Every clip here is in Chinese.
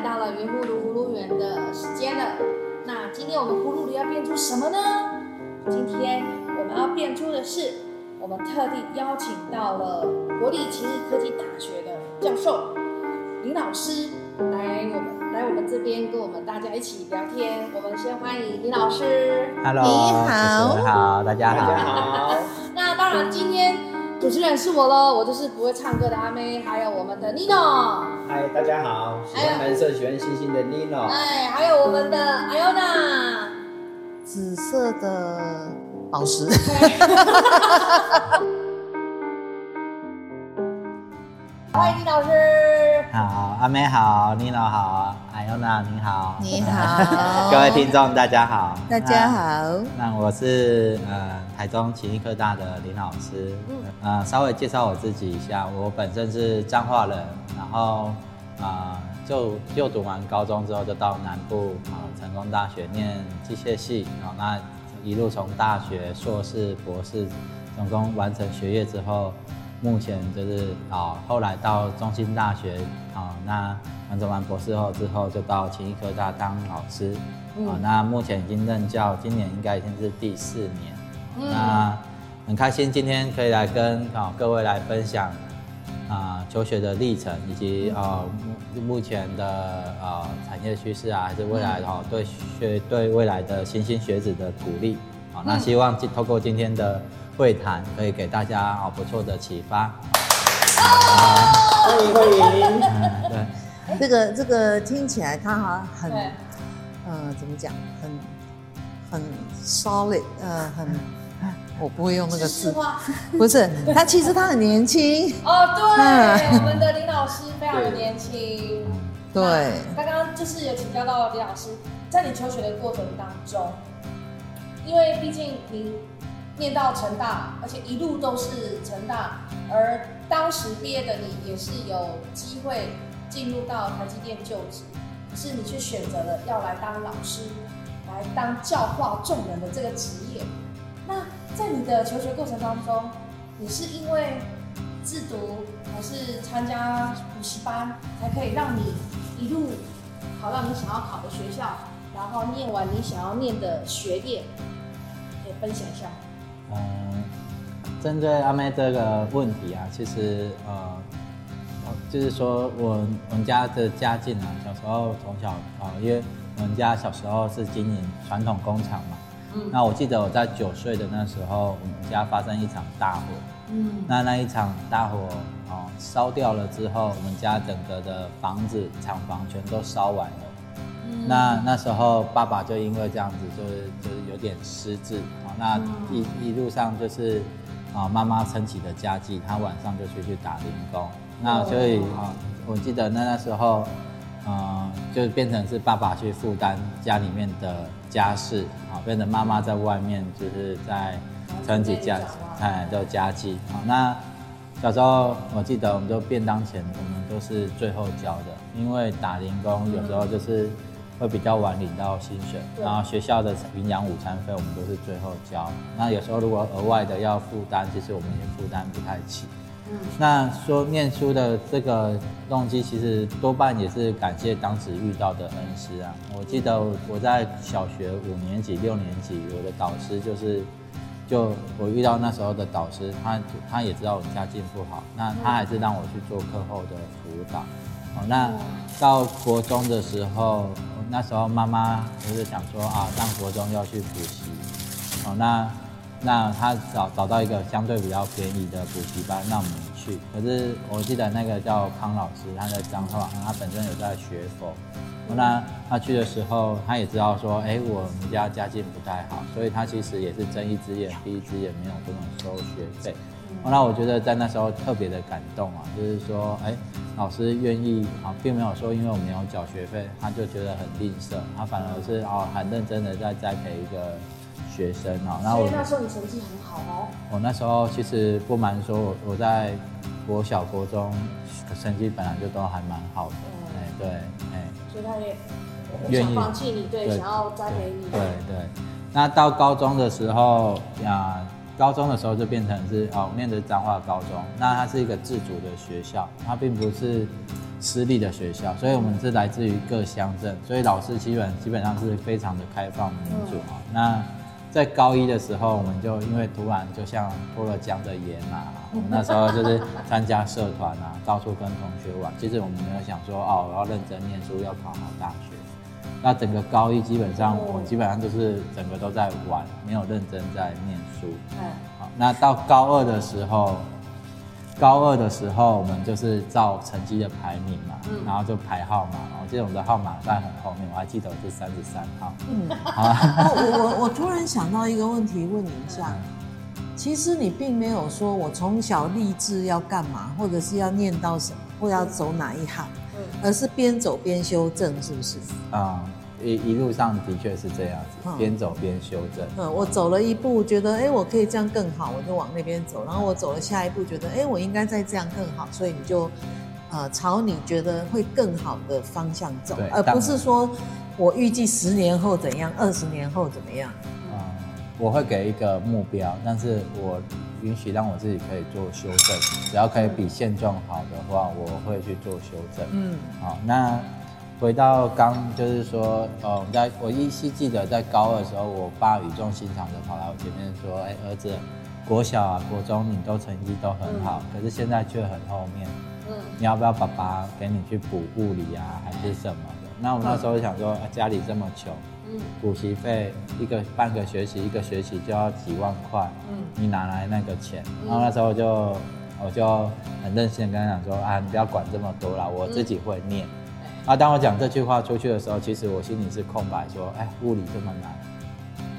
来到了圆葫芦葫芦园的时间了。那今天我们葫芦里要变出什么呢？今天我们要变出的是，我们特地邀请到了国立勤益科技大学的教授林老师来我们来我们这边跟我们大家一起聊天。我们先欢迎林老师。Hello，你好，你好，大家好。大家好。那当然今天。主持人是我喽，我就是不会唱歌的阿妹，还有我们的 Nino。嗨，大家好，喜欢蓝色，喜欢星星的 Nino。哎，还有我们的 Iona。紫色的宝石。欢迎李老师。好，阿妹好，Nino 好，Iona 你好。你好。各位听众大家好。大家好。那我是呃台中勤益科大的林老师。嗯。呃，稍微介绍我自己一下，我本身是彰化人，然后啊、呃、就就读完高中之后就到南部啊、呃、成功大学念机械系，然后那一路从大学硕士博士总共完成学业之后。目前就是啊，后来到中兴大学啊，那完成完博士后之后，就到勤益科大当老师啊。那目前已经任教，今年应该已经是第四年。那很开心今天可以来跟啊各位来分享啊求学的历程，以及啊目前的啊产业趋势啊，还是未来哈对学对未来的新兴学子的鼓励啊。那希望透过今天的。会谈可以给大家好不错的启发。欢迎欢迎。对，这个这个听起来他好像很，呃，怎么讲？很很 solid，呃，很，我不会用那个字。不是，他其实他很年轻。哦，对，我们的林老师非常的年轻。对。刚刚就是有请教到林老师，在你求学的过程当中，因为毕竟你。念到成大，而且一路都是成大，而当时毕业的你也是有机会进入到台积电就职，可是你却选择了要来当老师，来当教化众人的这个职业。那在你的求学过程当中，你是因为自读还是参加补习班，才可以让你一路考到你想要考的学校，然后念完你想要念的学业，可以分享一下。嗯，针对阿妹这个问题啊，其实呃，就是说我我们家的家境啊，小时候从小啊，因为我们家小时候是经营传统工厂嘛，嗯，那我记得我在九岁的那时候，我们家发生一场大火，嗯，那那一场大火啊烧掉了之后，我们家整个的房子厂房全都烧完了。那那时候爸爸就因为这样子，就是就是有点失智啊。那一一路上就是啊，妈妈撑起的家计，他晚上就出去打零工。那所以啊，我记得那那时候，嗯，就变成是爸爸去负担家里面的家事啊，变成妈妈在外面就是在撑起家，哎，就家计啊。那小时候我记得，我们就便当钱，我们都是最后交的，因为打零工有时候就是。会比较晚领到薪水，然后学校的营养午餐费我们都是最后交。那有时候如果额外的要负担，其实我们也负担不太起。嗯，那说念书的这个动机，其实多半也是感谢当时遇到的恩师啊。我记得我在小学五年级、六年级，我的导师就是，就我遇到那时候的导师，他他也知道我家境不好，那他还是让我去做课后的辅导。哦，那到国中的时候，那时候妈妈就是想说啊，上国中要去补习，哦，那那他找找到一个相对比较便宜的补习班让我们去。可是我记得那个叫康老师，他在彰化，他本身有在学佛。那他去的时候，他也知道说，哎，我们家家境不太好，所以他其实也是睁一只眼闭一只眼，没有不能收学费。那我觉得在那时候特别的感动啊，就是说，哎，老师愿意啊，并没有说因为我没有缴学费，他就觉得很吝啬，他反而是啊很认真的在栽培一个学生啊。那我那时候你成绩很好哦。我那时候其实不瞒说，我我在国小、国中成绩本来就都还蛮好的，哎，对，哎。所以他也愿意放弃你，对，想要栽培你。对对。那到高中的时候呀。高中的时候就变成是哦，念的彰化高中，那它是一个自主的学校，它并不是私立的学校，所以我们是来自于各乡镇，所以老师基本基本上是非常的开放民主啊。嗯、那在高一的时候，我们就因为突然就像脱了缰的野马，我们那时候就是参加社团啊，到处跟同学玩。其实我们没有想说哦，我要认真念书，要考好大学。那整个高一基本上，我基本上就是整个都在玩，没有认真在念书。嗯，好，那到高二的时候。高二的时候，我们就是照成绩的排名嘛，嗯、然后就排号码。我记得我们的号码在很后面，我还记得我是三十三号。嗯，好、啊。我 我我突然想到一个问题，问你一下。嗯、其实你并没有说我从小立志要干嘛，或者是要念到什么，或要走哪一行，嗯、而是边走边修正，是不是？啊、嗯。一一路上的确是这样子，边走边修正。嗯，我走了一步，觉得哎、欸，我可以这样更好，我就往那边走。然后我走了下一步，觉得哎、欸，我应该再这样更好，所以你就，呃，朝你觉得会更好的方向走，而不是说我预计十年后怎样，二十年后怎么样。嗯，我会给一个目标，但是我允许让我自己可以做修正，只要可以比现状好的话，我会去做修正。嗯，好，那。回到刚就是说，呃，在我依稀记得在高二的时候，我爸语重心长的跑来我前面说：“哎，儿子，国小啊、国中你都成绩都很好，可是现在却很后面，嗯，你要不要爸爸给你去补物理啊，还是什么的？”那我那时候想说，家里这么穷，嗯，补习费一个半个学期一个学期就要几万块，嗯，你哪来那个钱？然后那时候就我就很任性的跟他讲说：“啊，你不要管这么多了，我自己会念。”啊，当我讲这句话出去的时候，其实我心里是空白，说，哎，物理这么难，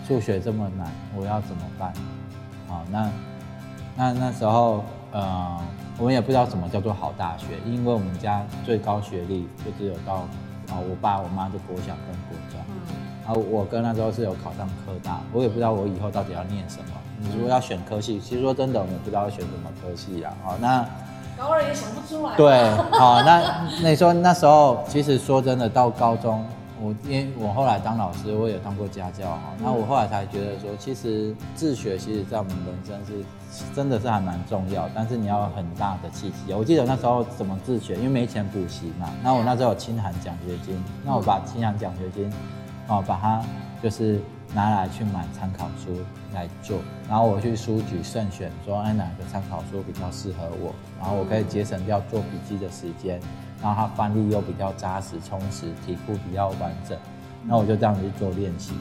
数学这么难，我要怎么办？好，那那那时候，呃，我们也不知道什么叫做好大学，因为我们家最高学历就只有到，啊，我爸我妈就国小跟国中，然后我哥那时候是有考上科大，我也不知道我以后到底要念什么。你如果要选科系，其实说真的，我们不知道要选什么科系啊。好，那。高二也想不出来。对，好，那那时候那时候，其实说真的，到高中，我因为我后来当老师，我也当过家教哈，那我后来才觉得说，其实自学，其实在我们人生是真的是还蛮重要，但是你要有很大的契机。我记得那时候怎么自学，因为没钱补习嘛，那我那时候有清寒奖学金，那我把清寒奖学金，哦，把它就是。拿来去买参考书来做，然后我去书局慎选，说哎哪个参考书比较适合我，然后我可以节省掉做笔记的时间，然后他翻译又比较扎实充实，题库比较完整，那我就这样子去做练习。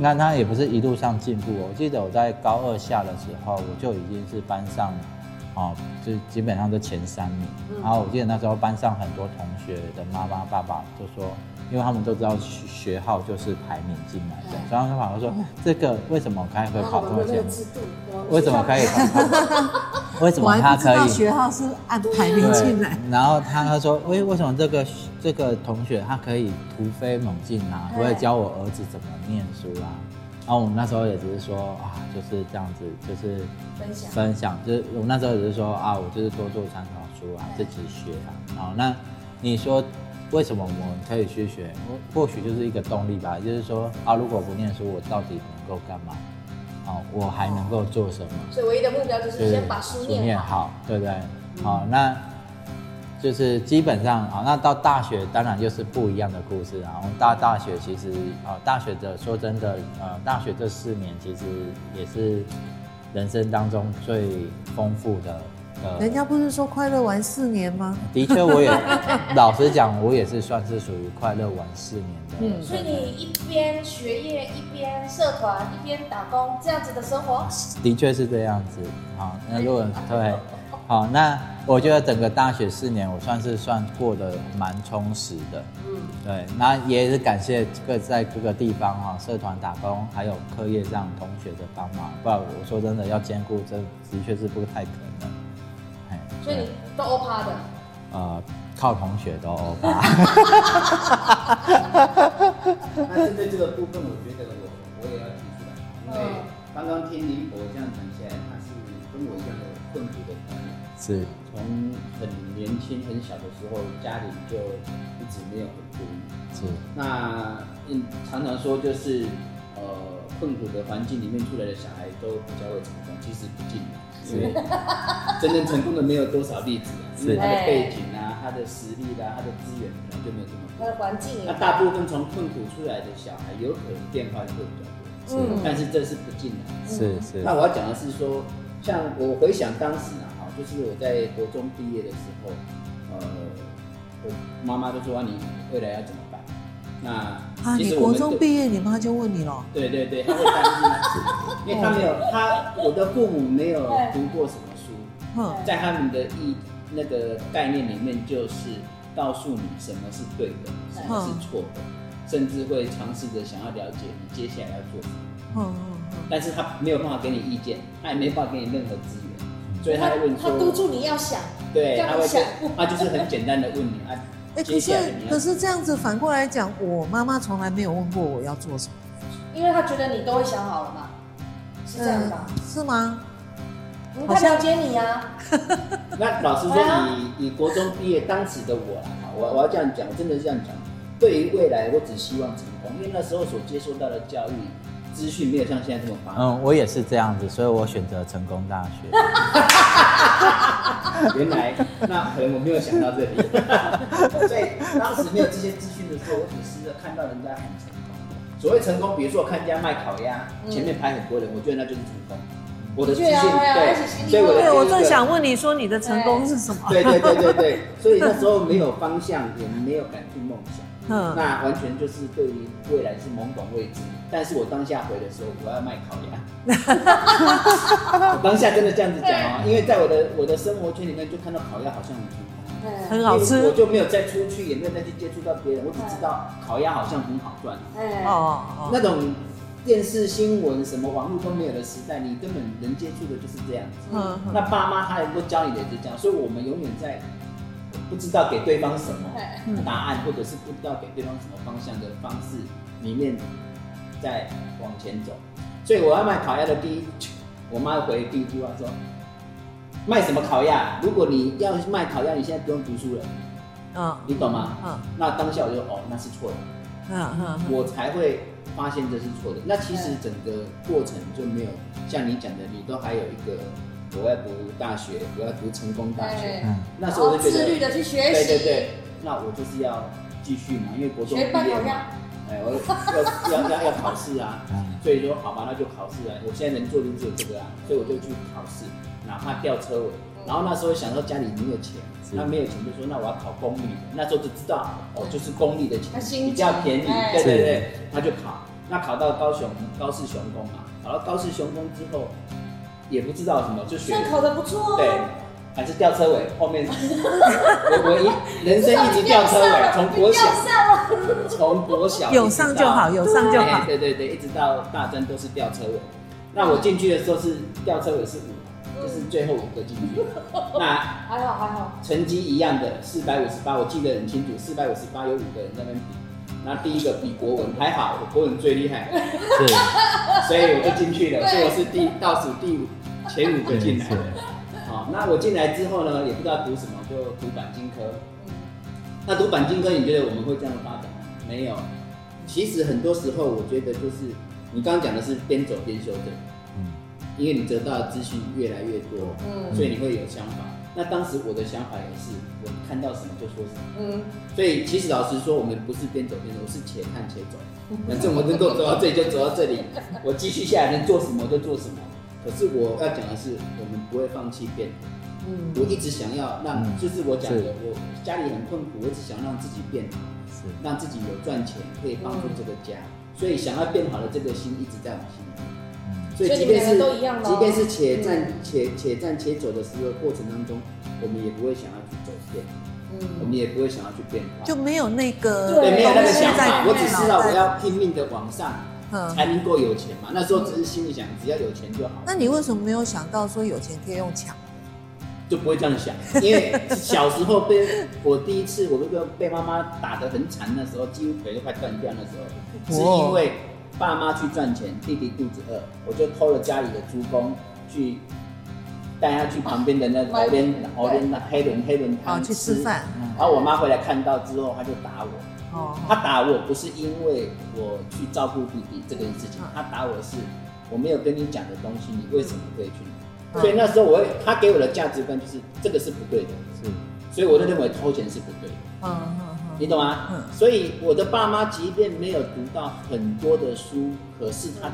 那他也不是一路上进步，我记得我在高二下的时候，我就已经是班上，哦，就基本上是前三名。然后我记得那时候班上很多同学的妈妈爸爸就说。因为他们都知道学号就是排名进来的，所以他们反而说这个为什么可以会考这么前？为什么可以考？为什么他可以？学号是按排名进来。然后他他说，为为什么这个这个同学他可以突飞猛进啊？我会教我儿子怎么念书啊？然后我们那时候也只是说啊，就是这样子，就是分享分享，就是我们那时候只是说啊，我就是多做参考书啊，自己学啊。好，那你说。为什么我们可以去学？或许就是一个动力吧。就是说啊，如果不念书，我到底能够干嘛？哦，我还能够做什么？所以唯一的目标就是先把书念好，念好对不对？好、嗯，那就是基本上啊，那到大学当然就是不一样的故事啊。我们大大学其实啊，大学的说真的，呃，大学这四年其实也是人生当中最丰富的。人家不是说快乐玩四年吗？的确，我也 老实讲，我也是算是属于快乐玩四年的。嗯，所以你一边学业，一边社团，一边打工，这样子的生活？的确是这样子。好，那如果对，好，那我觉得整个大学四年，我算是算过得蛮充实的。嗯，对，那也是感谢各在各个地方哈，社团打工，还有课业上同学的帮忙。不然我说真的，要兼顾，这的确是不太可能。所以你都欧趴的，呃，靠同学都欧趴。那针对这个部分，我觉得我我也要提出来，因为刚刚听林博这样讲起来，他是跟我一样的困苦的朋友，是。从很年轻很小的时候，家里就一直没有很富裕，是。那嗯，常常说就是呃困苦的环境里面出来的小孩都比较会成功，其实不尽然。是，真正成功的没有多少例子，因为他的背景啊，他的实力啦，他的资源可能就没有这么多。他的环境也。那大部分从困苦出来的小孩，有可能变化就会比较多。嗯。但是这是不尽然。是是。那我要讲的是说，像我回想当时啊，哈，就是我在国中毕业的时候，呃，我妈妈就说：“啊你未来要怎么办？”那啊，你国中毕业，你妈就问你了。对对对，她会担心，因为她没有，她我的父母没有读过什么书，在他们的意那个概念里面，就是告诉你什么是对的，什么是错的，甚至会尝试着想要了解你接下来要做什么。嗯嗯嗯。但是他没有办法给你意见，他也没办法给你任何资源，所以他会问说，他督促你要想，对，他会想，他就是很简单的问你啊。哎，可是可是这样子反过来讲，我妈妈从来没有问过我要做什么，因为她觉得你都会想好了嘛，是这样吧？是吗？她了解你呀。那老师说，以以国中毕业当时的我啦，我我要这样讲，真的是这样讲。对于未来，我只希望成功，因为那时候所接受到的教育资讯没有像现在这么发达。嗯，我也是这样子，所以我选择成功大学。原来，那可能我没有想到这里。所以当时没有这些资讯的时候，我只是看到人家很成功。所谓成功，比如说我看人家卖烤鸭，前面排很多人，我觉得那就是成功。我的资讯对，所以我对我正想问你说你的成功是什么？对对对对对，所以那时候没有方向，也没有敢去梦想。嗯，那完全就是对于未来是懵懂未知。但是我当下回的时候，我要卖烤鸭。我当下真的这样子讲啊，因为在我的我的生活圈里面，就看到烤鸭好像很很好吃。我就没有再出去，也没有再去接触到别人，我只知道烤鸭好像很好赚。哦，那种电视新闻什么网络都没有的时代，你根本能接触的就是这样子。嗯，那爸妈他能够教你的也是这样，所以我们永远在。不知道给对方什么答案，或者是不知道给对方什么方向的方式里面再往前走。所以我要卖烤鸭的第一，我妈回第一句话说：“卖什么烤鸭？如果你要卖烤鸭，你现在不用读书了。”嗯，你懂吗？嗯，那当下我就哦，那是错的。嗯嗯，我才会发现这是错的。那其实整个过程就没有像你讲的，你都还有一个。我要读大学，我要读成功大学。嗯，那时候我就觉得，自律的去学习。对对对，那我就是要继续嘛，因为国中毕业嘛，哎，我要要要要考试啊。所以说，好吧，那就考试啊。我现在能做的只有这个啊，所以我就去考试，哪怕吊车尾。然后那时候想到家里没有钱，那没有钱就说，那我要考公立的。那时候就知道，哦，就是公立的钱比较便宜。对对对，他就考，那考到高雄高士雄工嘛，考到高士雄工之后。也不知道什么，就学。考的不错。对，还是吊车尾。后面，我我一人生一直吊车尾，从国小，从国小有上就好，有上就好。对对对，一直到大专都是吊车尾。那我进去的时候是吊车尾是五，就是最后五个进去。那还好还好。成绩一样的四百五十八，我记得很清楚，四百五十八有五个人在那边比。那第一个比国文还好，我国文最厉害，是，所以我就进去了，所以我是第倒数第五前五个进来的。好，那我进来之后呢，也不知道读什么，就读鈑金科。那读鈑金科，你觉得我们会这样发展吗？没有，其实很多时候我觉得就是你刚刚讲的是边走边修正，嗯，因为你得到的资讯越来越多，嗯，所以你会有想法。那当时我的想法也是，我看到什么就说什么。嗯，所以其实老实说，我们不是边走边走，我是且看且走。反正我能够走到这里就走到这里，我继续下来能做什么就做什么。可是我要讲的是，我们不会放弃变。嗯，我一直想要让，就是我讲的，我家里很困苦，我只想让自己变好，是让自己有赚钱，可以帮助这个家。所以想要变好的这个心一直在我心里。所以，即便是即便是且战且且战且走的时候过程当中，我们也不会想要去走变，嗯，我们也不会想要去变化，就没有那个对，没有那个想法。我只知道我要拼命的往上，才能够有钱嘛。那时候只是心里想，只要有钱就好。那你为什么没有想到说有钱可以用抢？就不会这样想，因为小时候被我第一次我那个被妈妈打得很惨的时候，几乎腿都快断掉的时候，是因为。爸妈去赚钱，弟弟肚子饿，我就偷了家里的猪公去带他去旁边的那个边旁边的黑轮黑轮汤去吃饭。然后我妈回来看到之后，她就打我。哦。她打我不是因为我去照顾弟弟这件事情，她打我是我没有跟你讲的东西，你为什么可以去？所以那时候我会，她给我的价值观就是这个是不对的。是。所以我就认为偷钱是不对的。嗯嗯嗯，你懂吗？嗯。所以我的爸妈即便没有读到很多的书，可是他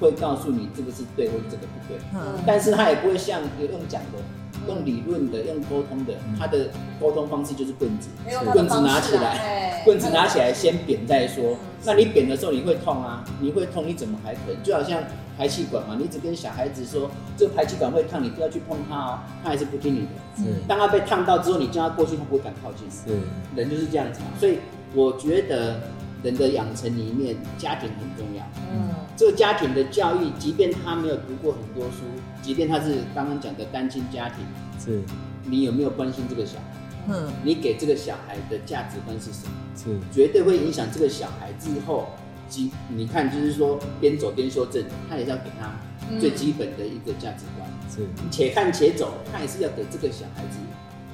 会告诉你这个是对，或者这个不对。嗯。但是他也不会像有用讲的、用理论的、用沟通的，他的沟通方式就是棍子，棍子拿起来，棍子拿起来先扁再说。那你扁的时候你会痛啊，你会痛，你怎么还疼？就好像。排气管嘛，你一直跟小孩子说这个排气管会烫，你不要去碰它哦，他还是不听你的。是，当他被烫到之后，你叫他过去，他不会敢靠近。是，人就是这样子嘛。所以我觉得人的养成里面，家庭很重要。嗯，这个家庭的教育，即便他没有读过很多书，即便他是刚刚讲的单亲家庭，是，你有没有关心这个小孩？嗯，你给这个小孩的价值观是什么？是，绝对会影响这个小孩之后。基，你看，就是说边走边修正，他也是要给他最基本的一个价值观。是、嗯，且看且走，他也是要给这个小孩子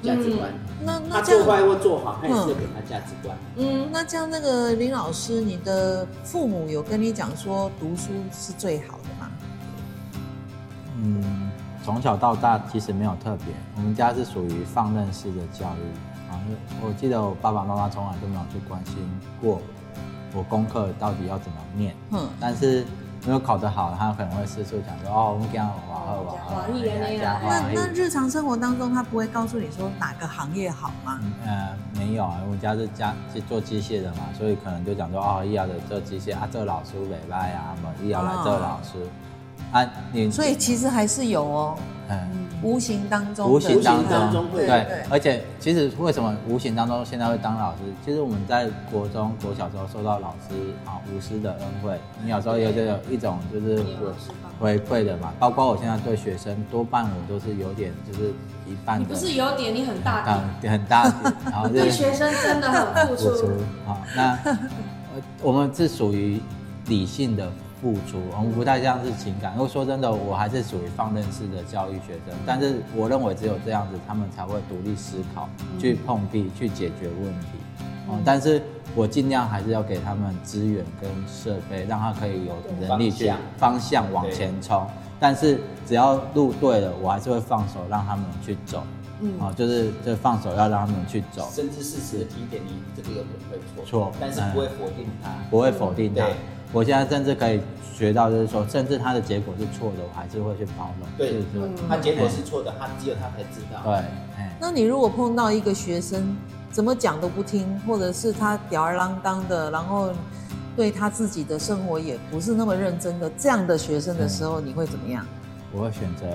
价值观。嗯、那那他做坏或做好，他也是要给他价值观。嗯，那这样那个林老师，你的父母有跟你讲说读书是最好的吗？嗯，从小到大其实没有特别，我们家是属于放任式的教育啊。我记得我爸爸妈妈从来都没有去关心过。我功课到底要怎么念？嗯，但是没有考得好，他可能会四处讲说：“哦，我们这样往后往后。”那那日常生活当中，他不会告诉你说哪个行业好吗？嗯，呃、没有啊，我家是家是做机械的嘛，所以可能就讲说：“哦，医疗的做机械啊，这个老师委外啊，什么医疗来这个老师。哦”啊，你所以其实还是有哦。嗯。无形当中，无形当中，对，而且其实为什么无形当中现在会当老师？其实我们在国中、国小时候受到老师啊无私的恩惠，你有时候有这种一种就是回馈的嘛。包括我现在对学生，多半我都是有点就是一半的。你不是有点，你很大点，很大点，然后对学生真的很付出。好，那我们是属于理性的。付出，我们不太像是情感。如果说真的，我还是属于放任式的教育学生。但是我认为只有这样子，他们才会独立思考，去碰壁，去解决问题。嗯，但是我尽量还是要给他们资源跟设备，让他可以有能力去方向往前冲。但是只要路对了，我还是会放手让他们去走。嗯，啊，就是就放手要让他们去走，甚至适时的提点你，这个有可能会错错，但是不会否定他，不会否定他。我现在甚至可以学到，就是说，甚至他的结果是错的，我还是会去包容。对，他结果是错的，他只有他才知道。对，那你如果碰到一个学生，怎么讲都不听，或者是他吊儿郎当的，然后对他自己的生活也不是那么认真的这样的学生的时候，你会怎么样？我会选择，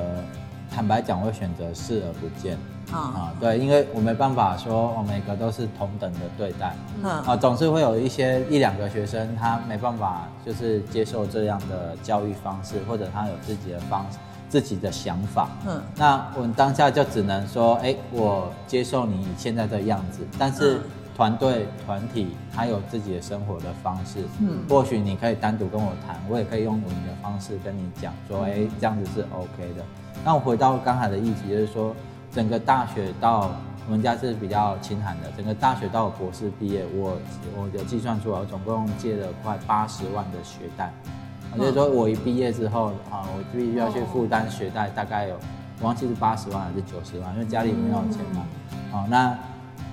坦白讲，我会选择视而不见。啊。啊，对，因为我没办法说，我每个都是同等的对待，嗯。啊，总是会有一些一两个学生，他没办法就是接受这样的教育方式，或者他有自己的方自己的想法，嗯，那我们当下就只能说，哎，我接受你现在的样子，但是团队团体他有自己的生活的方式，嗯，或许你可以单独跟我谈，我也可以用我们的方式跟你讲，说，哎，这样子是 OK 的。那我回到刚才的议题，就是说。整个大学到我们家是比较清寒的。整个大学到我博士毕业，我我有计算出来，我总共借了快八十万的学贷。也就是说，我一毕业之后啊，我必须要去负担学贷，大概有我忘记是八十万还是九十万，因为家里没有钱嘛。好，那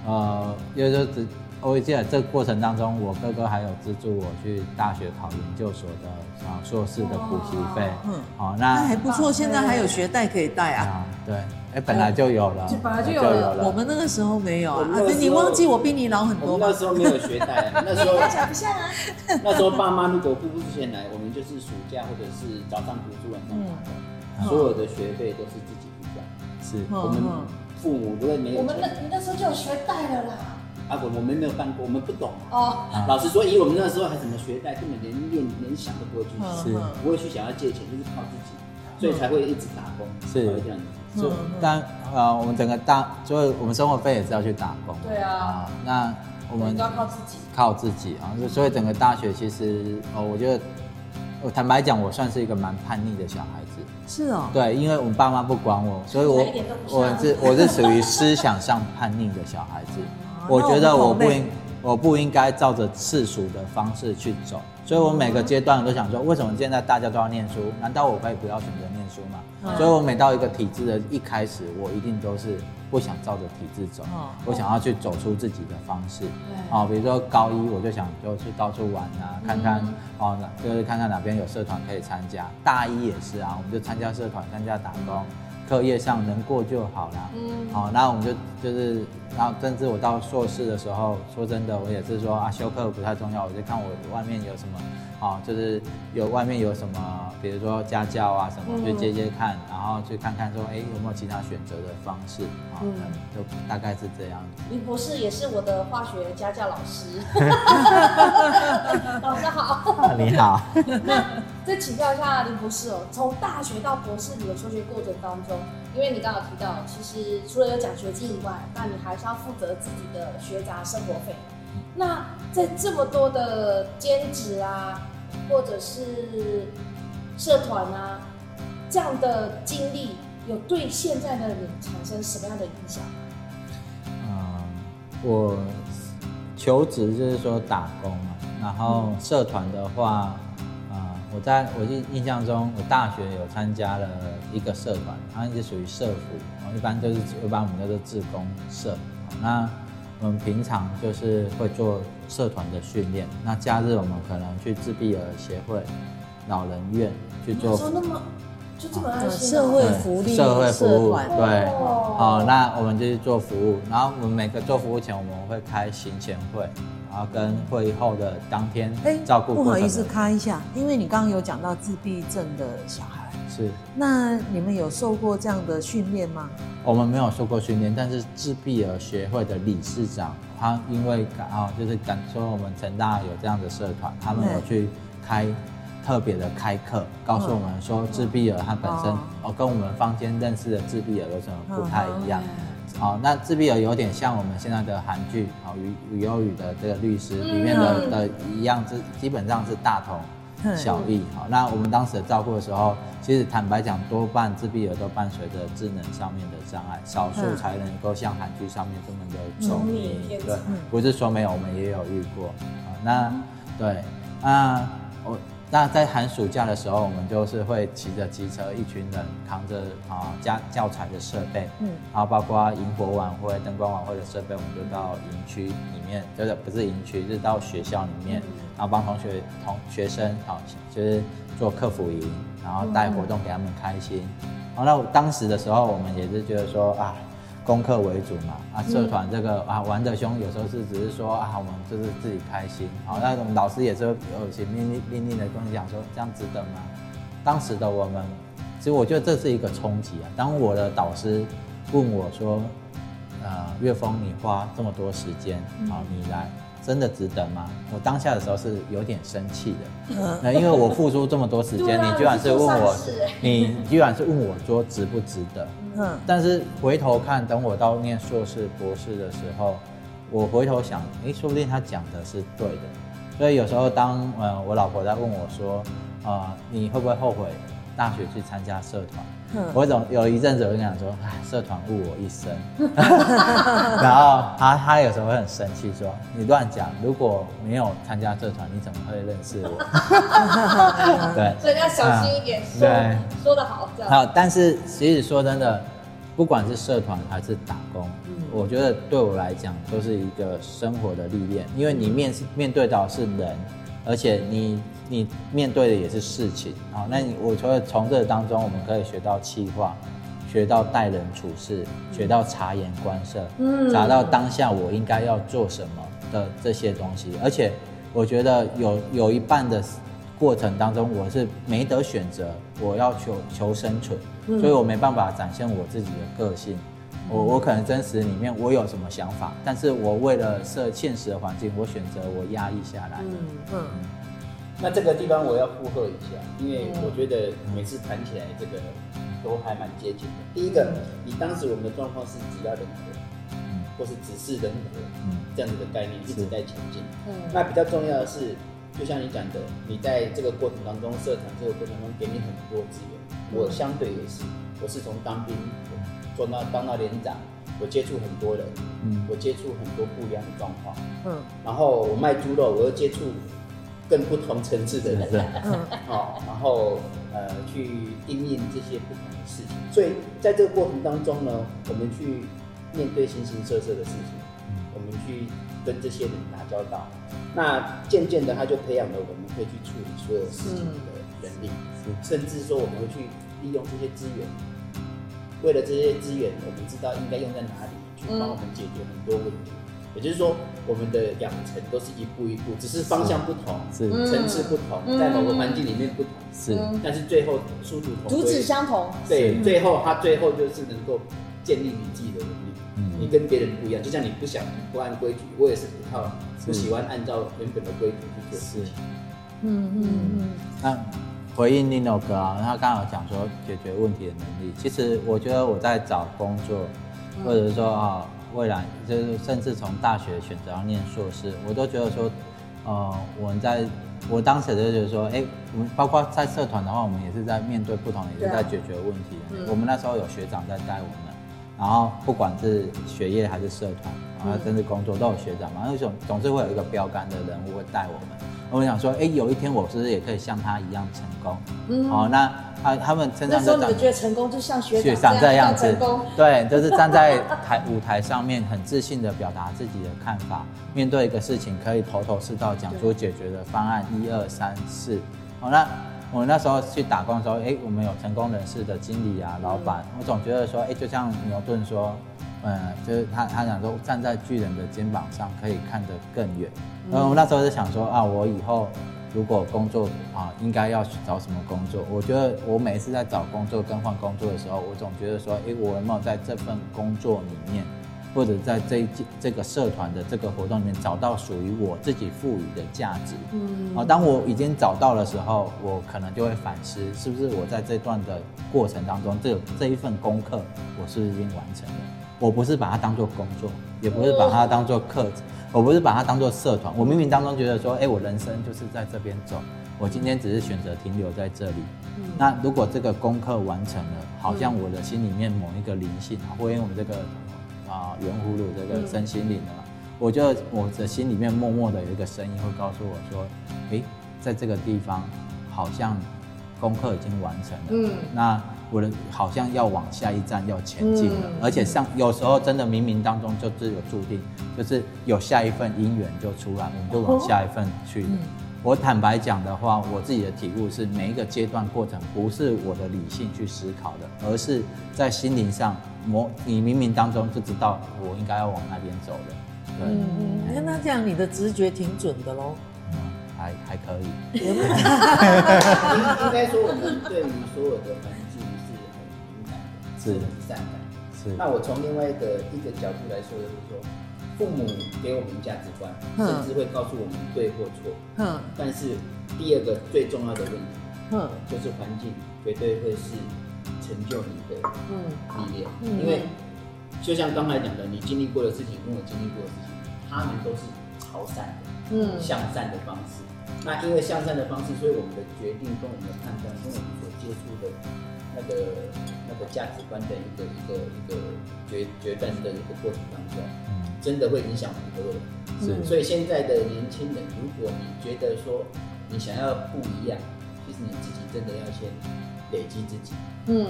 呃，也就是我记得这个过程当中，我哥哥还有资助我去大学考研究所的啊硕士的补习费。嗯，好，那还不错，现在还有学贷可以贷啊。对，哎，本来就有了，本来就有了。我们那个时候没有啊，你忘记我比你老很多吗？那时候没有学贷，那时候 不像啊。那时候爸妈如果付不出钱来，我们就是暑假或者是早上读书晚上打工，所有的学费都是自己付的。是，我们父母不会没有。我们那，你那时候就有学贷了啦。啊，我我们没有办过，我们不懂哦。老实说，以我们那时候还怎么学贷，根本连连连想都不会去想，不会去想要借钱，就是靠自己，所以才会一直打工，是这样子。是，但呃，我们整个大，所以我们生活费也是要去打工。对啊。那我们要靠自己，靠自己啊。所以整个大学其实，哦，我觉得，我坦白讲，我算是一个蛮叛逆的小孩子。是哦。对，因为我们爸妈不管我，所以我我是我是属于思想上叛逆的小孩子。我觉得我不应，我不应该照着世俗的方式去走。所以我每个阶段都想说，为什么现在大家都要念书？难道我可以不要选择念书吗？嗯、所以我每到一个体制的一开始，我一定都是不想照着体制走，嗯、我想要去走出自己的方式。啊、嗯，比如说高一我就想就去到处玩啊，看看哦，就是看看哪边有社团可以参加。大一也是啊，我们就参加社团，参加打工。课业上能过就好了。嗯，好，那我们就就是，然后甚至我到硕士的时候，说真的，我也是说啊，修课不太重要，我就看我外面有什么，啊，就是有外面有什么，比如说家教啊什么，去接接看，然后去看看说，哎，有没有其他选择的方式，啊，就大概是这样子。林博士也是我的化学家教老师，老师好，你好。那再请教一下林博士哦，从大学到博士你的求学过程当中，因为你刚刚提到，其实除了有奖学金以外，那你还是要负责自己的学杂生活费。那在这么多的兼职啊，或者是社团啊，这样的经历，有对现在的你产生什么样的影响？嗯，我求职就是说打工嘛，然后社团的话。我在我印印象中，我大学有参加了一个社团，它是属于社服，一般就是一般我们叫做自工社。那我们平常就是会做社团的训练，那假日我们可能去自闭儿协会、老人院去做。就这么爱心？社会福利社会服务对，好，那我们就是做服务，然后我们每个做服务前我们会开行前会。然后跟会议后的当天照顾。不好意思，开一下，因为你刚刚有讲到自闭症的小孩，是。那你们有受过这样的训练吗？我们没有受过训练，但是自闭儿学会的理事长，他因为感啊，就是感说我们成大有这样的社团，他们有去开特别的开课，告诉我们说自闭儿他本身哦，跟我们坊间认识的自闭儿有什么不太一样。好，那自闭儿有点像我们现在的韩剧，好，与与优语的这个律师里面的的一样，是基本上是大同小异。好，那我们当时的照顾的时候，其实坦白讲，多半自闭儿都伴随着智能上面的障碍，少数才能够像韩剧上面这么的聪明。对，不是说没有，我们也有遇过。那对，那我。那在寒暑假的时候，我们就是会骑着机车，一群人扛着啊教教材的设备，嗯，然后包括萤火晚会、灯光晚会的设备，我们就到营区里面，就是不是营区，就是到学校里面，然后帮同学同学生啊，就是做客服营，然后带活动给他们开心。然后那当时的时候，我们也是觉得说啊。功课为主嘛，啊，社团这个、嗯、啊玩的凶，有时候是只是说啊，我们就是自己开心，好，那我们老师也是会有些命令命令的跟你讲说，这样值得吗？当时的我们，其实我觉得这是一个冲击啊。当我的导师问我说，呃，岳峰，你花这么多时间，好，你来。真的值得吗？我当下的时候是有点生气的，那因为我付出这么多时间，你居然是问我，你居然是问我说值不值得？嗯，但是回头看，等我到念硕士、博士的时候，我回头想，哎，说不定他讲的是对的。所以有时候当呃我老婆在问我说，啊，你会不会后悔大学去参加社团？我总有一阵子我就跟他说，哎，社团误我一生。然后他他有时候会很生气，说你乱讲，如果没有参加社团，你怎么会认识我？对，所以要小心一点说，对，说得好，这样。好，但是其实说真的，不管是社团还是打工，嗯、我觉得对我来讲都是一个生活的历练，因为你面面对到是人，而且你。你面对的也是事情啊，那你我觉得从这当中我们可以学到气化，学到待人处事，学到察言观色，嗯，查到当下我应该要做什么的这些东西。而且我觉得有有一半的过程当中，我是没得选择，我要求求生存，所以我没办法展现我自己的个性。我我可能真实里面我有什么想法，但是我为了设现实的环境，我选择我压抑下来。嗯嗯。那这个地方我要附和一下，因为我觉得每次谈起来这个都还蛮接近的。第一个，你当时我们的状况是只要人活，或是只是人活，这样子的概念一直在前进。嗯那比较重要的是，就像你讲的，你在这个过程当中，社团这个过程中给你很多资源。我相对也是，我是从当兵做到当到连长，我接触很多人，嗯，我接触很多不一样的状况，嗯，然后我卖猪肉，我又接触更不同层次的人，嗯，好，然后呃去应应这些不同的事情，所以在这个过程当中呢，我们去面对形形色色的事情，我们去跟这些人打交道，那渐渐的他就培养了我们可以去处理所有事情的能力，甚至说我们会去利用这些资源。为了这些资源，我们知道应该用在哪里，去帮我们解决很多问题。嗯、也就是说，我们的养成都是一步一步，只是方向不同，是层次不同，嗯、在某个环境里面不同，是，但是最后殊途同归，主旨相同。对，最后他最后就是能够建立你自己的能力。嗯，你跟别人不一样，就像你不想不按规矩，我也是不靠，不喜欢按照原本的规矩去做事情。嗯嗯嗯，那。回应 Nino 哥啊，他刚刚有讲说解决问题的能力。其实我觉得我在找工作，或者说啊未来就是甚至从大学选择要念硕士，我都觉得说，呃，我们在我当时就觉得说，哎，我们包括在社团的话，我们也是在面对不同的，也是在解决问题的。我们那时候有学长在带我们，然后不管是学业还是社团，然后甚至工作都有学长嘛，那种总是会有一个标杆的人物会带我们。我想说，哎、欸，有一天我是不是也可以像他一样成功？嗯，哦，那他他们身上就长，你觉得成功就像学长，学长这样子，对，就是站在台舞台上面，很自信的表达自己的看法，面对一个事情可以头头是道讲出解决的方案，一二三四。哦，那我那时候去打工的时候，哎、欸，我们有成功人士的经理啊，老板，我总觉得说，哎、欸，就像牛顿说。嗯，就是他，他想说站在巨人的肩膀上可以看得更远。然后我那时候就想说啊，我以后如果工作啊，应该要去找什么工作？我觉得我每一次在找工作、更换工作的时候，我总觉得说，哎，我有没有在这份工作里面，或者在这一这个社团的这个活动里面找到属于我自己赋予的价值？嗯，啊，当我已经找到的时候，我可能就会反思，是不是我在这段的过程当中，这这一份功课，我是不是已经完成了？我不是把它当做工作，也不是把它当做课程，我不是把它当做社团。我冥冥当中觉得说，哎，我人生就是在这边走，我今天只是选择停留在这里。那如果这个功课完成了，好像我的心里面某一个灵性，或因为我们这个啊圆葫芦这个身心灵的，我就我的心里面默默的有一个声音会告诉我说，哎，在这个地方好像功课已经完成了。嗯，那。我的好像要往下一站要前进了，嗯、而且像有时候真的冥冥当中就自有注定，就是有下一份姻缘就出来，我们就往下一份去了。哦嗯、我坦白讲的话，我自己的体悟是，每一个阶段过程不是我的理性去思考的，而是在心灵上，我你冥冥当中就知道我应该要往那边走的。对，嗯嗯，那这样你的直觉挺准的喽。嗯，还还可以。应该说，我们对于所有的。是很善感，是。那我从另外一个一个角度来说，就是说，父母给我们价值观，甚至会告诉我们对或错。嗯。但是第二个最重要的问题，嗯，就是环境绝对会是成就你的力量。嗯。因为就像刚才讲的，你经历过的事情跟我经历过的事情，他们都是朝善的，嗯，向善的方式。那因为向善的方式，所以我们的决定跟我们的判断，跟我们所接触的。那个那个价值观的一个一个一个决决断的一个过程当中，嗯，真的会影响很多人。是，所以现在的年轻人，如果你觉得说你想要不一样，其实你自己真的要先累积自己，嗯，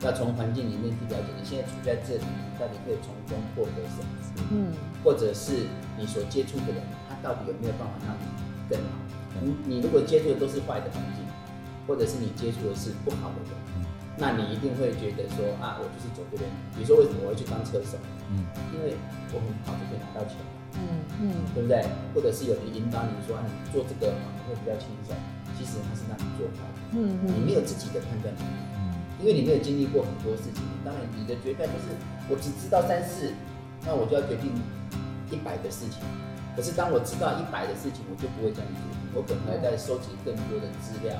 要从环境里面去了解你现在处在这里，你到底可以从中获得什么，嗯，或者是你所接触的人，他到底有没有办法让你更好？你你如果接触的都是坏的环境，或者是你接触的是不好的人。那你一定会觉得说啊，我就是走这边。比如说，为什么我会去当车手？嗯，因为我很好就可以拿到钱。嗯嗯，嗯对不对？或者是有人引导你说啊，你做这个会比较轻松。其实他是让你做坏。嗯嗯，你没有自己的判断力。嗯，因为你没有经历过很多事情。当然，你的决断就是我只知道三四，那我就要决定一百的事情。可是当我知道一百的事情，我就不会这样决定。我可能还在收集更多的资料，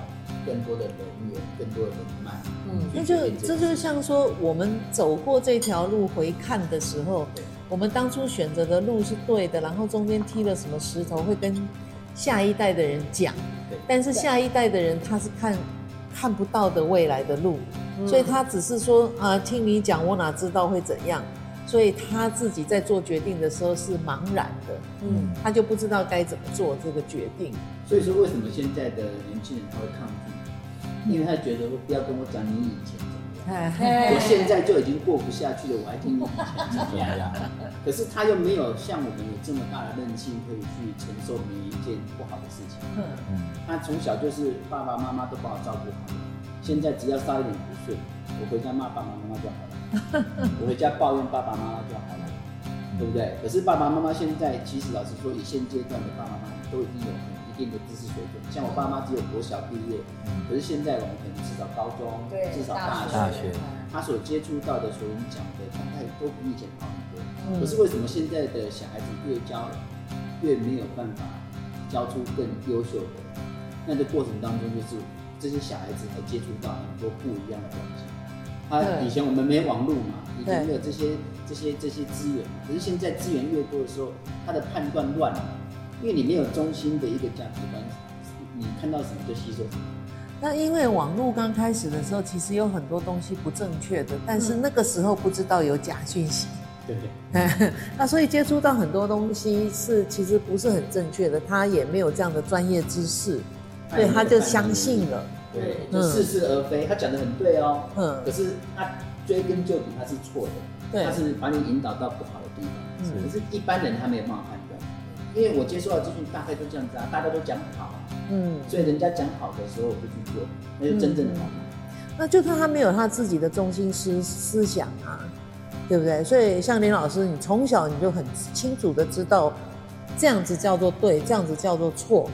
更多的人员，更多的人脉。嗯，那就这就像说，我们走过这条路回看的时候，我们当初选择的路是对的，然后中间踢了什么石头，会跟下一代的人讲。对但是下一代的人他是看看不到的未来的路，嗯、所以他只是说啊，听你讲，我哪知道会怎样？所以他自己在做决定的时候是茫然的，嗯，他就不知道该怎么做这个决定。所以说，为什么现在的年轻人他会抗拒？因为他觉得不要跟我讲你以前怎么样，我现在就已经过不下去了，我还听你以前怎么样？可是他又没有像我们有这么大的韧性，可以去承受每一件不好的事情。嗯嗯，他从小就是爸爸妈妈都把我照顾好了，现在只要稍一点不顺，我回家骂爸爸妈妈就好了，我回家抱怨爸爸妈妈就好了，对不对？可是爸爸妈妈现在其实老实说，以现阶段的爸爸妈妈都已经有。一定的知识水准，像我爸妈只有国小毕业，可是现在我们可能至少高中，至少大学，大学，他所接触到的、所讲的，大概都比以前好很多。可是为什么现在的小孩子越教越没有办法教出更优秀的？那这过程当中，就是这些小孩子才接触到很多不一样的东西。他以前我们没网络嘛，以前没有这些这些这些资源，可是现在资源越多的时候，他的判断乱了。因为你没有中心的一个价值观，你看到什么就吸收什么。那因为网络刚开始的时候，其实有很多东西不正确的，但是那个时候不知道有假讯息。对对。那所以接触到很多东西是其实不是很正确的，他也没有这样的专业知识，所以他就相信了。对，就似是而非。他讲的很对哦，嗯，可是他追根究底，他是错的。对，他是把你引导到不好的地方。嗯，可是一般人他没有办法判断。因为我接触到资讯大概都这样子啊，大家都讲好，嗯，所以人家讲好的时候我就去做，那就真正的好。嗯、那就看他没有他自己的中心思思想啊，对不对？所以像林老师，你从小你就很清楚的知道，这样子叫做对，这样子叫做错。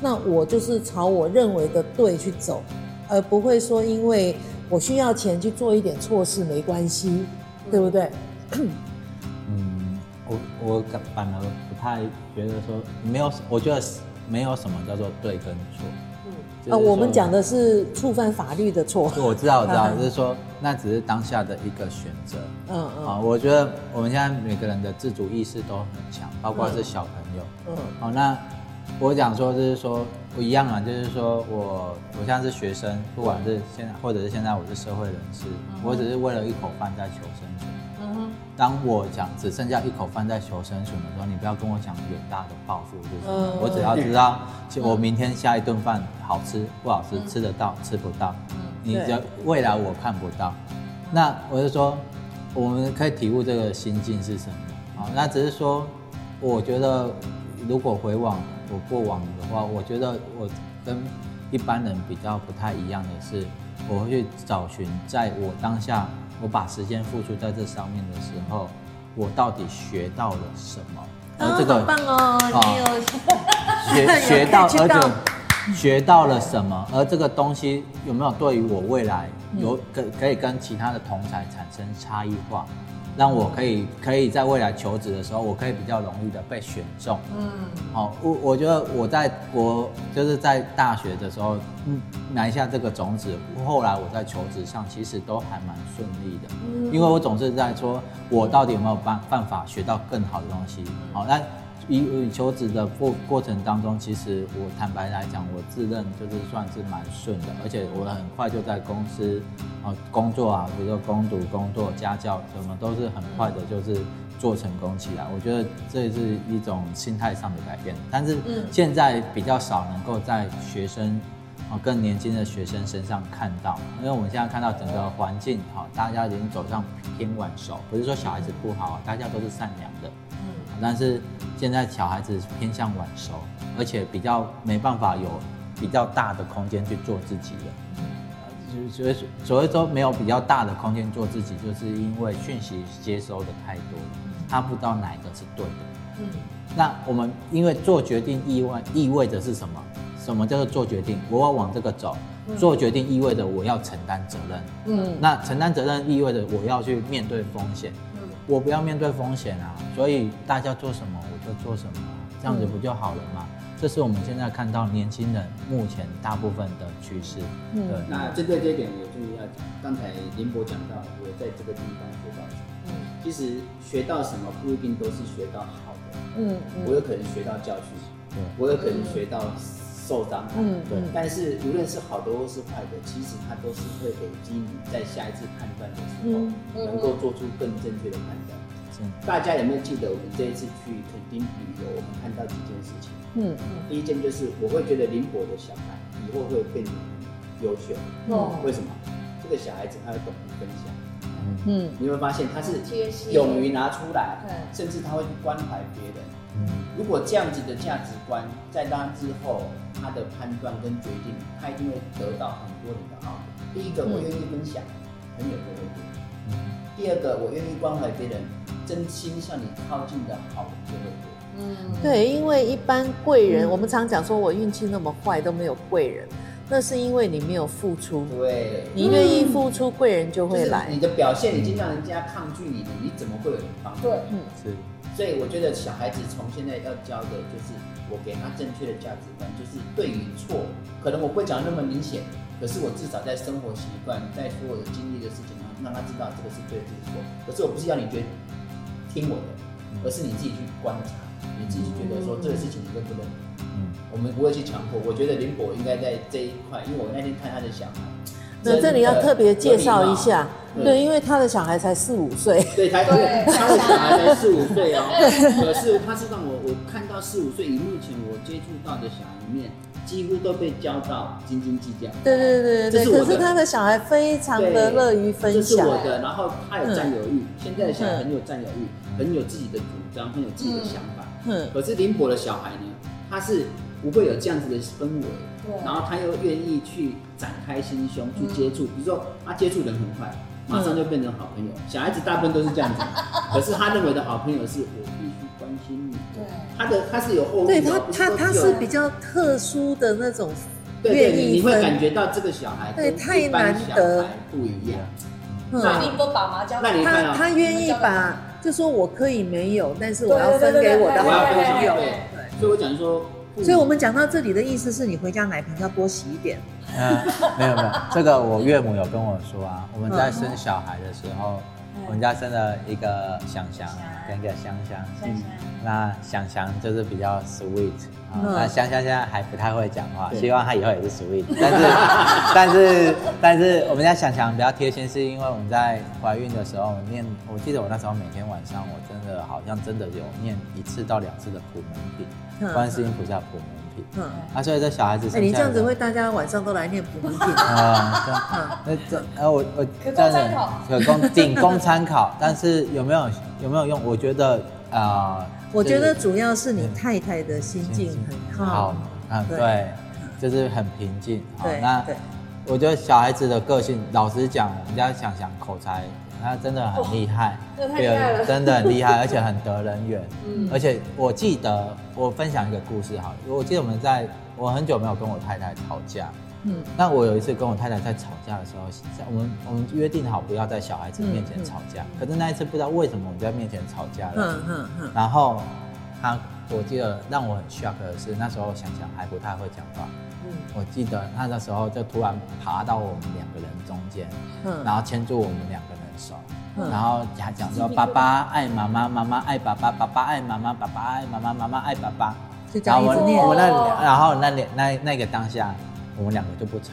那我就是朝我认为的对去走，而不会说因为我需要钱去做一点错事没关系，对不对？嗯，我我反而。不太觉得说没有，我觉得没有什么叫做对跟错。嗯，啊，我们讲的是触犯法律的错。我知道，我知道，就是说那只是当下的一个选择。嗯嗯。啊，我觉得我们现在每个人的自主意识都很强，包括是小朋友。嗯。好，那我讲说就是说不一样啊，就是说我我现在是学生，不管是现在或者是现在我是社会人士，我只是为了一口饭在求生存。当我讲只剩下一口饭在求生存的时候，你不要跟我讲远大的抱负，就是我只要知道，我明天下一顿饭好吃不好吃，吃得到吃不到，你的未来我看不到。那我就说，我们可以体悟这个心境是什么？好，那只是说，我觉得如果回往我过往的话，我觉得我跟一般人比较不太一样的是，我会去找寻在我当下。我把时间付出在这上面的时候，我到底学到了什么？而这个、哦、好棒哦！你有学 学到，而且学到了什么？而这个东西有没有对于我未来有可可以跟其他的同才产生差异化？让我可以可以在未来求职的时候，我可以比较容易的被选中。嗯，好，我我觉得我在国就是在大学的时候，嗯，埋下这个种子，后来我在求职上其实都还蛮顺利的。嗯，因为我总是在说，我到底有没有办办法学到更好的东西？好，那。以求职的过过程当中，其实我坦白来讲，我自认就是算是蛮顺的，而且我很快就在公司啊工作啊，比如说攻读、工作、家教什么都是很快的，就是做成功起来。我觉得这是一种心态上的改变，但是现在比较少能够在学生啊更年轻的学生身上看到，因为我们现在看到整个环境哈，大家已经走向偏晚熟，不是说小孩子不好，大家都是善良的。但是现在小孩子偏向晚熟，而且比较没办法有比较大的空间去做自己了。所以所谓说没有比较大的空间做自己，就是因为讯息接收的太多了，他不知道哪一个是对的。嗯。那我们因为做决定意味意味着是什么？什么叫做做决定？我要往这个走。做决定意味着我要承担责任。嗯。那承担责任意味着我要去面对风险。我不要面对风险啊，所以大家做什么做什么，这样子不就好了吗？嗯、这是我们现在看到年轻人目前大部分的趋势。嗯，对。那针对这一点，我注意要讲，刚才林博讲到，我在这个地方学到什么？嗯，其实学到什么不一定都是学到好的。嗯，我有可能学到教训，对，我有可能学到。受伤害，嗯，对。但是无论是好的或是坏的，其实它都是会累积你在下一次判断的时候，能够做出更正确的判断。大家有没有记得我们这一次去垦丁旅游，我们看到几件事情？嗯嗯，第一件就是我会觉得林博的小孩以后会变得很优秀。哦，为什么？这个小孩子他会懂得分享。嗯，你会发现他是勇于拿出来，甚至他会去关怀别人。嗯，如果这样子的价值观在他之后，他的判断跟决定，他一定会得到很多人的好。第一个，我愿意分享，朋友就会多。第二个，我愿意关怀别人，真心向你靠近的好人就会多。嗯，对，因为一般贵人，嗯、我们常讲说我运气那么坏都没有贵人，那是因为你没有付出。对，你愿意付出，贵人就会来。你的表现已经让人家抗拒你了，你怎么会有人帮助？对，嗯，是。所以我觉得小孩子从现在要教的就是，我给他正确的价值观，就是对与错，可能我不会讲那么明显，可是我至少在生活习惯，在所有的经历的事情上。让他知道这个是对，这是错。可是我不是要你觉得听我的，而是你自己去观察，你自己觉得说这个事情你认不认？嗯，我们不会去强迫。我觉得林博应该在这一块，因为我那天看他的小孩，那这里要特别介绍一下，对，因为他的小孩才四五岁，对，他对，他的小孩才四五岁哦。可是他是让我我看到四五岁，以目前我接触到的小孩里面。几乎都被教到斤斤计较。对对对对，可是他的小孩非常的乐于分享。这是我的，然后他有占有欲。现在的小孩很有占有欲，很有自己的主张，很有自己的想法。嗯。可是林博的小孩呢，他是不会有这样子的氛围。对。然后他又愿意去展开心胸去接触，比如说他接触人很快，马上就变成好朋友。小孩子大部分都是这样子，可是他认为的好朋友是我必须关心你。对。他的他是有后，对他他他是比较特殊的那种，对对，你会感觉到这个小孩对太难得不一样。嗯，你不把麻将，他他愿意把，就说我可以没有，但是我要分给我的好朋友。对，所以我讲说，所以我们讲到这里的意思是你回家奶瓶要多洗一点。嗯，没有没有，这个我岳母有跟我说啊，我们在生小孩的时候。我们家生了一个祥祥跟一个香香，嗯，那祥祥就是比较 sweet 啊，那香香现在还不太会讲话，希望他以后也是 sweet，但是但是但是我们家想想比较贴心，是因为我们在怀孕的时候念，我记得我那时候每天晚上我真的好像真的有念一次到两次的普门品，观世音菩萨普门。嗯，啊，所以这小孩子，哎，你这样子会大家晚上都来念普门品啊？嗯，那这，呃，我我这样子可供仅供参考，但是有没有有没有用？我觉得啊，我觉得主要是你太太的心境很好，嗯，对，就是很平静。对，那我觉得小孩子的个性，老实讲，人家想想口才。他真的很厉害，真的太厉害了，真的很厉害，而且很得人缘。嗯，而且我记得我分享一个故事，好，我记得我们在，我很久没有跟我太太吵架。嗯，那我有一次跟我太太在吵架的时候，我们我们约定好不要在小孩子面前吵架。可是那一次不知道为什么我们在面前吵架了。嗯嗯嗯。然后他，我记得让我很 shock 的是，那时候想想还不太会讲话。嗯，我记得他那时候就突然爬到我们两个人中间，嗯，然后牵住我们两个人手。然后还讲说，爸爸爱妈妈，妈妈爱爸爸，爸爸爱妈妈，爸爸爱妈妈，妈妈爱爸爸。然后我我那然后那两那那个当下，我们两个就不吵。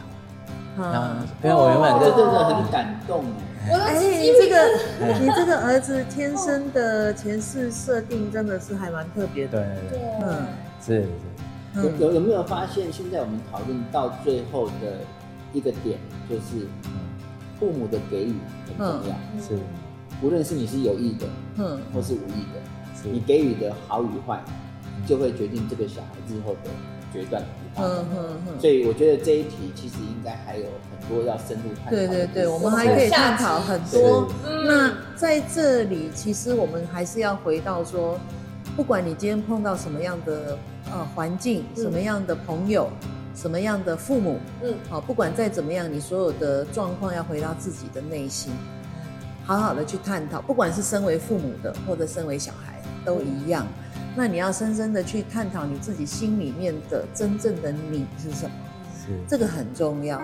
然后因为我原本就真的很感动。哎，你这个你这个儿子天生的前世设定真的是还蛮特别的。对。对，嗯，是。是。有有有没有发现，现在我们讨论到最后的一个点，就是。父母的给予很重要，是，无论是你是有意的，嗯，或是无意的，你给予的好与坏，就会决定这个小孩日后的决断。嗯嗯嗯。所以我觉得这一题其实应该还有很多要深入探讨。对对对，我们还可以探讨很多。那在这里，其实我们还是要回到说，不管你今天碰到什么样的呃环境，什么样的朋友。什么样的父母，嗯，好，不管再怎么样，你所有的状况要回到自己的内心，好好的去探讨。不管是身为父母的，或者身为小孩，都一样。那你要深深的去探讨你自己心里面的真正的你是什么，是这个很重要。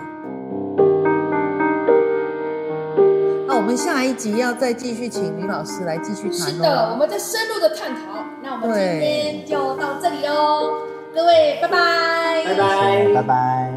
那我们下一集要再继续请李老师来继续谈。是的，我们再深入的探讨。那我们今天就到这里喽。各位，拜拜，拜拜，拜拜。